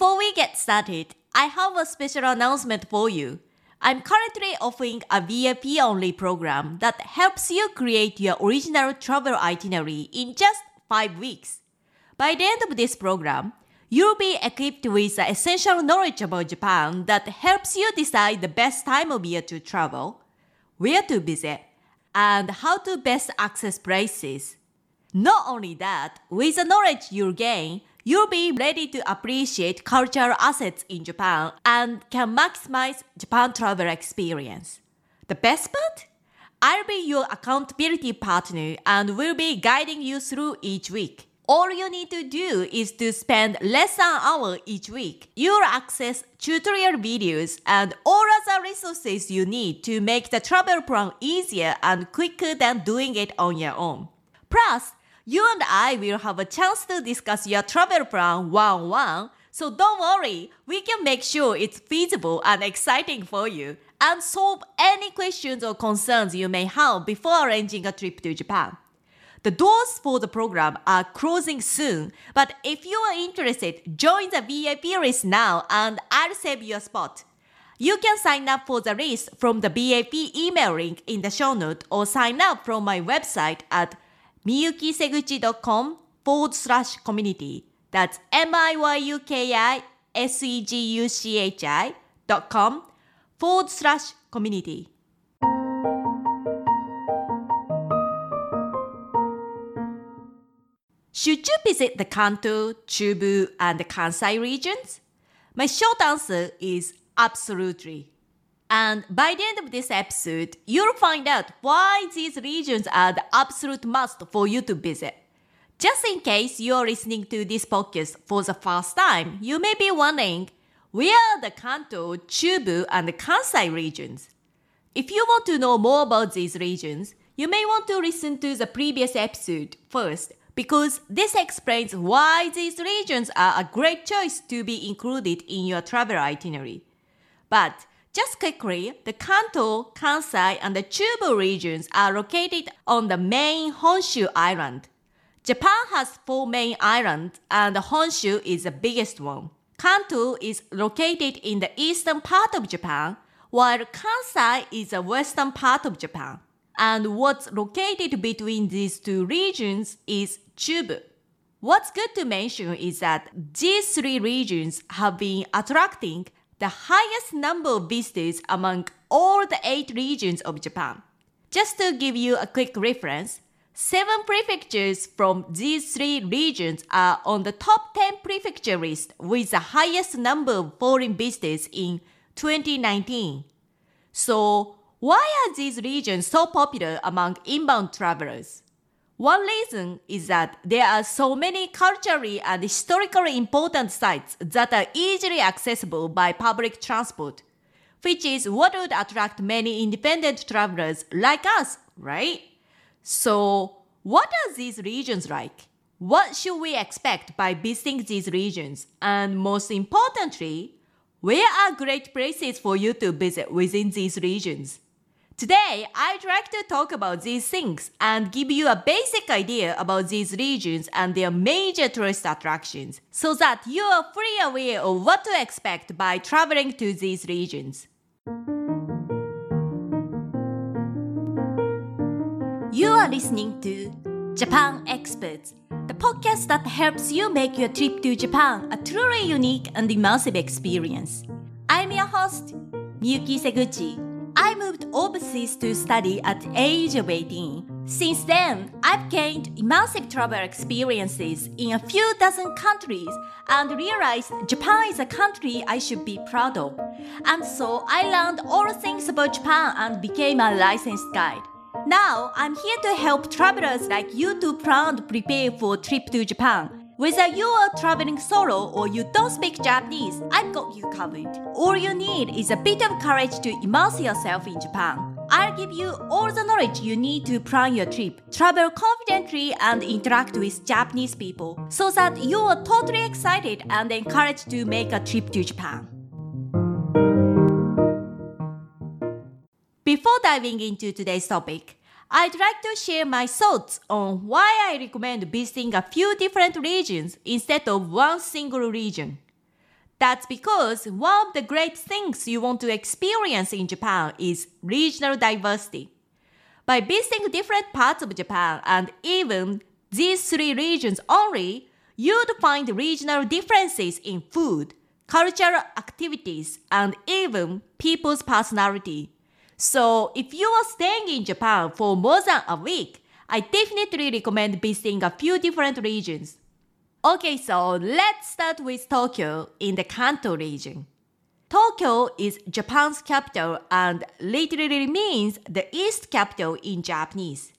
Before we get started, I have a special announcement for you. I'm currently offering a VIP only program that helps you create your original travel itinerary in just 5 weeks. By the end of this program, you'll be equipped with the essential knowledge about Japan that helps you decide the best time of year to travel, where to visit, and how to best access places. Not only that, with the knowledge you'll gain, you'll be ready to appreciate cultural assets in Japan and can maximize Japan travel experience. The best part? I'll be your accountability partner and will be guiding you through each week. All you need to do is to spend less than an hour each week. You'll access tutorial videos and all other resources you need to make the travel plan easier and quicker than doing it on your own. Plus, you and I will have a chance to discuss your travel plan one on one. So don't worry, we can make sure it's feasible and exciting for you and solve any questions or concerns you may have before arranging a trip to Japan. The doors for the program are closing soon, but if you are interested, join the VIP list now and I'll save you a spot. You can sign up for the list from the VIP email link in the show note or sign up from my website at miyukiseguchi.com forward slash community. That's M-I-Y-U-K-I-S-E-G-U-C-H-I dot com forward slash community. Should you visit the Kanto, Chubu, and the Kansai regions? My short answer is absolutely. And by the end of this episode, you'll find out why these regions are the absolute must for you to visit. Just in case you're listening to this podcast for the first time, you may be wondering where are the Kanto, Chubu, and Kansai regions? If you want to know more about these regions, you may want to listen to the previous episode first because this explains why these regions are a great choice to be included in your travel itinerary. But just quickly, the Kanto, Kansai, and the Chubu regions are located on the main Honshu Island. Japan has four main islands, and Honshu is the biggest one. Kanto is located in the eastern part of Japan, while Kansai is the western part of Japan. And what's located between these two regions is Chubu. What's good to mention is that these three regions have been attracting the highest number of visitors among all the eight regions of Japan. Just to give you a quick reference, seven prefectures from these three regions are on the top 10 prefecture list with the highest number of foreign visitors in 2019. So, why are these regions so popular among inbound travelers? One reason is that there are so many culturally and historically important sites that are easily accessible by public transport, which is what would attract many independent travelers like us, right? So, what are these regions like? What should we expect by visiting these regions? And most importantly, where are great places for you to visit within these regions? Today, I'd like to talk about these things and give you a basic idea about these regions and their major tourist attractions so that you are fully aware of what to expect by traveling to these regions. You are listening to Japan Experts, the podcast that helps you make your trip to Japan a truly unique and immersive experience. I'm your host, Miyuki Seguchi. I moved overseas to study at age of 18. Since then, I've gained immersive travel experiences in a few dozen countries and realized Japan is a country I should be proud of. And so I learned all things about Japan and became a licensed guide. Now, I'm here to help travelers like you to plan and prepare for a trip to Japan whether you are traveling solo or you don't speak Japanese, I've got you covered. All you need is a bit of courage to immerse yourself in Japan. I'll give you all the knowledge you need to plan your trip, travel confidently, and interact with Japanese people so that you are totally excited and encouraged to make a trip to Japan. Before diving into today's topic, I'd like to share my thoughts on why I recommend visiting a few different regions instead of one single region. That's because one of the great things you want to experience in Japan is regional diversity. By visiting different parts of Japan and even these three regions only, you'd find regional differences in food, cultural activities, and even people's personality. So, if you are staying in Japan for more than a week, I definitely recommend visiting a few different regions. Okay, so let's start with Tokyo in the Kanto region. Tokyo is Japan's capital and literally means the East capital in Japanese.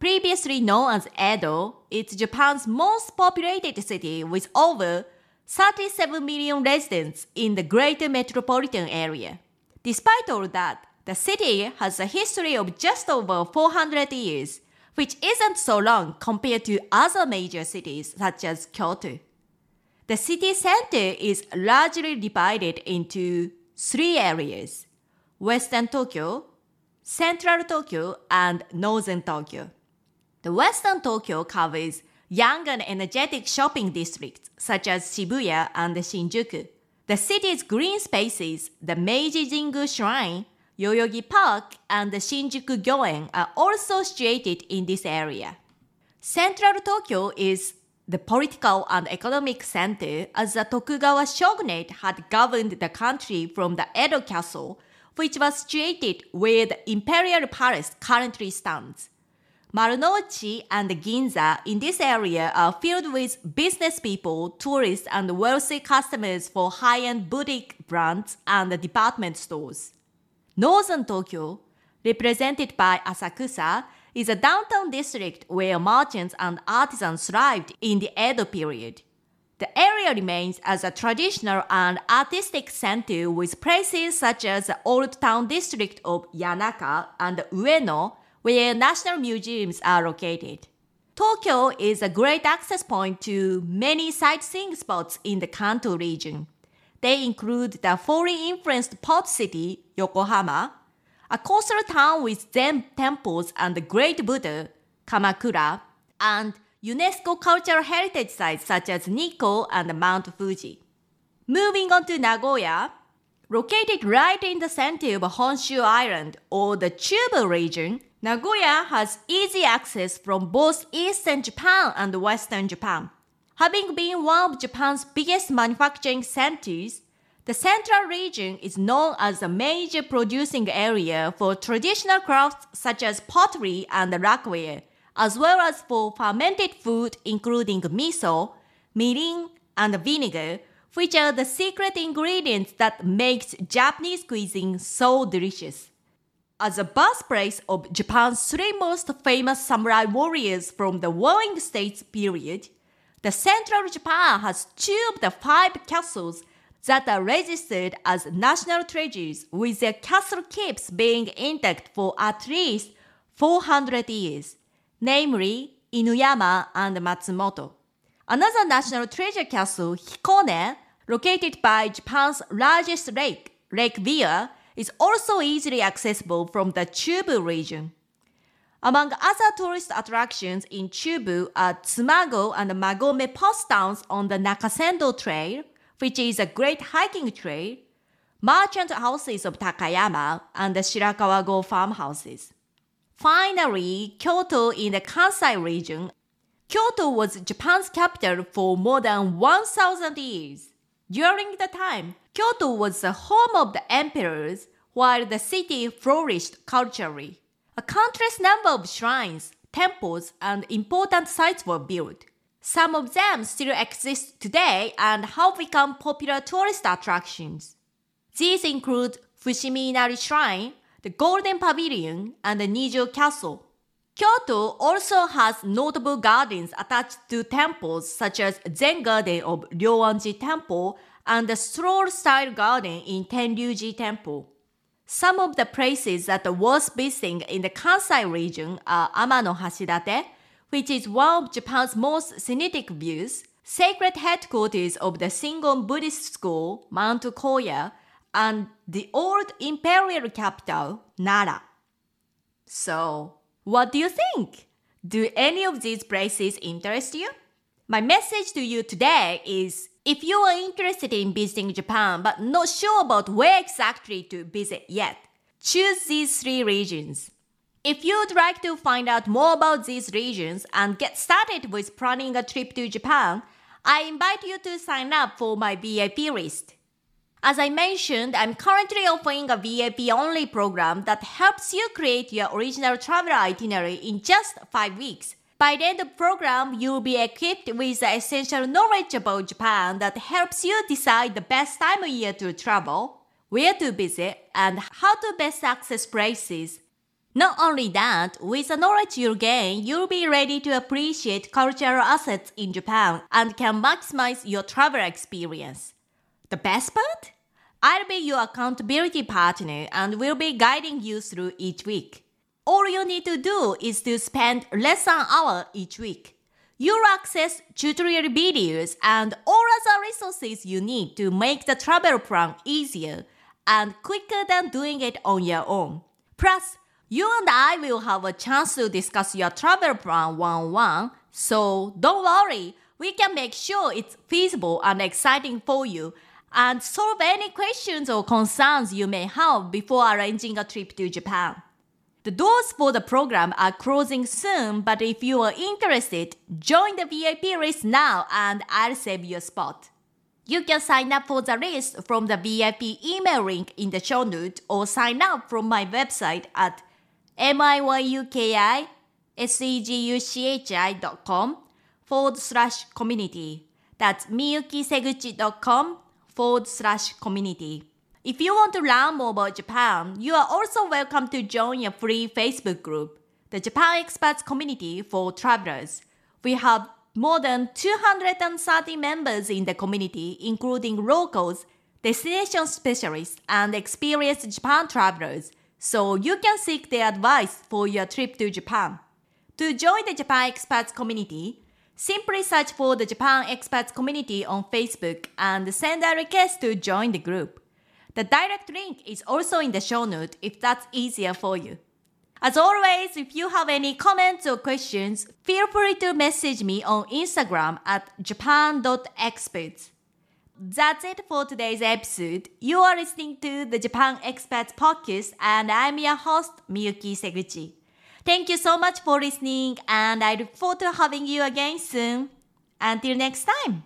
Previously known as Edo, it's Japan's most populated city with over 37 million residents in the greater metropolitan area. Despite all that, the city has a history of just over 400 years which isn't so long compared to other major cities such as Kyoto. The city center is largely divided into three areas Western Tokyo, Central Tokyo, and Northern Tokyo. The Western Tokyo covers young and energetic shopping districts such as Shibuya and Shinjuku. The city's green spaces, the Meiji Jingu Shrine, Yoyogi Park and the Shinjuku Gyoen are also situated in this area. Central Tokyo is the political and economic center as the Tokugawa shogunate had governed the country from the Edo castle, which was situated where the imperial palace currently stands. Marunouchi and Ginza in this area are filled with business people, tourists, and wealthy customers for high-end boutique brands and department stores. Northern Tokyo, represented by Asakusa, is a downtown district where merchants and artisans thrived in the Edo period. The area remains as a traditional and artistic center with places such as the Old Town District of Yanaka and Ueno, where national museums are located. Tokyo is a great access point to many sightseeing spots in the Kanto region. They include the foreign influenced port city, Yokohama, a coastal town with Zen temples and the Great Buddha, Kamakura, and UNESCO cultural heritage sites such as Nikko and Mount Fuji. Moving on to Nagoya, located right in the center of Honshu Island or the Chubu region, Nagoya has easy access from both eastern Japan and western Japan. Having been one of Japan's biggest manufacturing centers, the central region is known as a major producing area for traditional crafts such as pottery and lacquer, as well as for fermented food including miso, mirin, and vinegar, which are the secret ingredients that makes Japanese cuisine so delicious. As a birthplace of Japan's three most famous samurai warriors from the Warring States period, the central Japan has two of the five castles that are registered as national treasures with their castle keeps being intact for at least 400 years, namely Inuyama and Matsumoto. Another national treasure castle, Hikone, located by Japan's largest lake, Lake Biwa, is also easily accessible from the Chubu region. Among other tourist attractions in Chubu are Tsumago and Magome post towns on the Nakasendo Trail, which is a great hiking trail, merchant houses of Takayama, and the Shirakawa-go farmhouses. Finally, Kyoto in the Kansai region. Kyoto was Japan's capital for more than 1000 years. During the time, Kyoto was the home of the emperors, while the city flourished culturally. A countless number of shrines, temples, and important sites were built. Some of them still exist today and have become popular tourist attractions. These include Fushimi Inari Shrine, the Golden Pavilion, and the Nijo Castle. Kyoto also has notable gardens attached to temples such as Zen Garden of Ryoanji Temple and the Stroll Style Garden in Tenryuji Temple. Some of the places that worth visiting in the Kansai region are Amano Hashidate, which is one of Japan's most scenic views, sacred headquarters of the Shingon Buddhist school, Mount Koya, and the old imperial capital, Nara. So, what do you think? Do any of these places interest you? My message to you today is If you are interested in visiting Japan but not sure about where exactly to visit yet, choose these three regions. If you'd like to find out more about these regions and get started with planning a trip to Japan, I invite you to sign up for my VIP list. As I mentioned, I'm currently offering a VIP only program that helps you create your original travel itinerary in just 5 weeks. By the end of the program, you'll be equipped with the essential knowledge about Japan that helps you decide the best time of year to travel, where to visit, and how to best access places. Not only that, with the knowledge you'll gain, you'll be ready to appreciate cultural assets in Japan and can maximize your travel experience. The best part? I'll be your accountability partner and will be guiding you through each week. All you need to do is to spend less than an hour each week. You'll access tutorial videos and all other resources you need to make the travel plan easier and quicker than doing it on your own. Plus, you and I will have a chance to discuss your travel plan one on one, so don't worry, we can make sure it's feasible and exciting for you and solve any questions or concerns you may have before arranging a trip to Japan. The doors for the program are closing soon, but if you are interested, join the VIP list now and I'll save you a spot. You can sign up for the list from the VIP email link in the show notes or sign up from my website at miyukiseguchi.com forward slash community. That's miyukiseguchi.com forward slash community. If you want to learn more about Japan, you are also welcome to join a free Facebook group, the Japan Experts Community for Travelers. We have more than 230 members in the community, including locals, destination specialists, and experienced Japan travelers, so you can seek their advice for your trip to Japan. To join the Japan Experts Community, simply search for the Japan Experts Community on Facebook and send a request to join the group. The direct link is also in the show note if that's easier for you. As always, if you have any comments or questions, feel free to message me on Instagram at japan.experts. That's it for today's episode. You are listening to the Japan Experts Podcast and I'm your host, Miyuki Seguchi. Thank you so much for listening and I look forward to having you again soon. Until next time.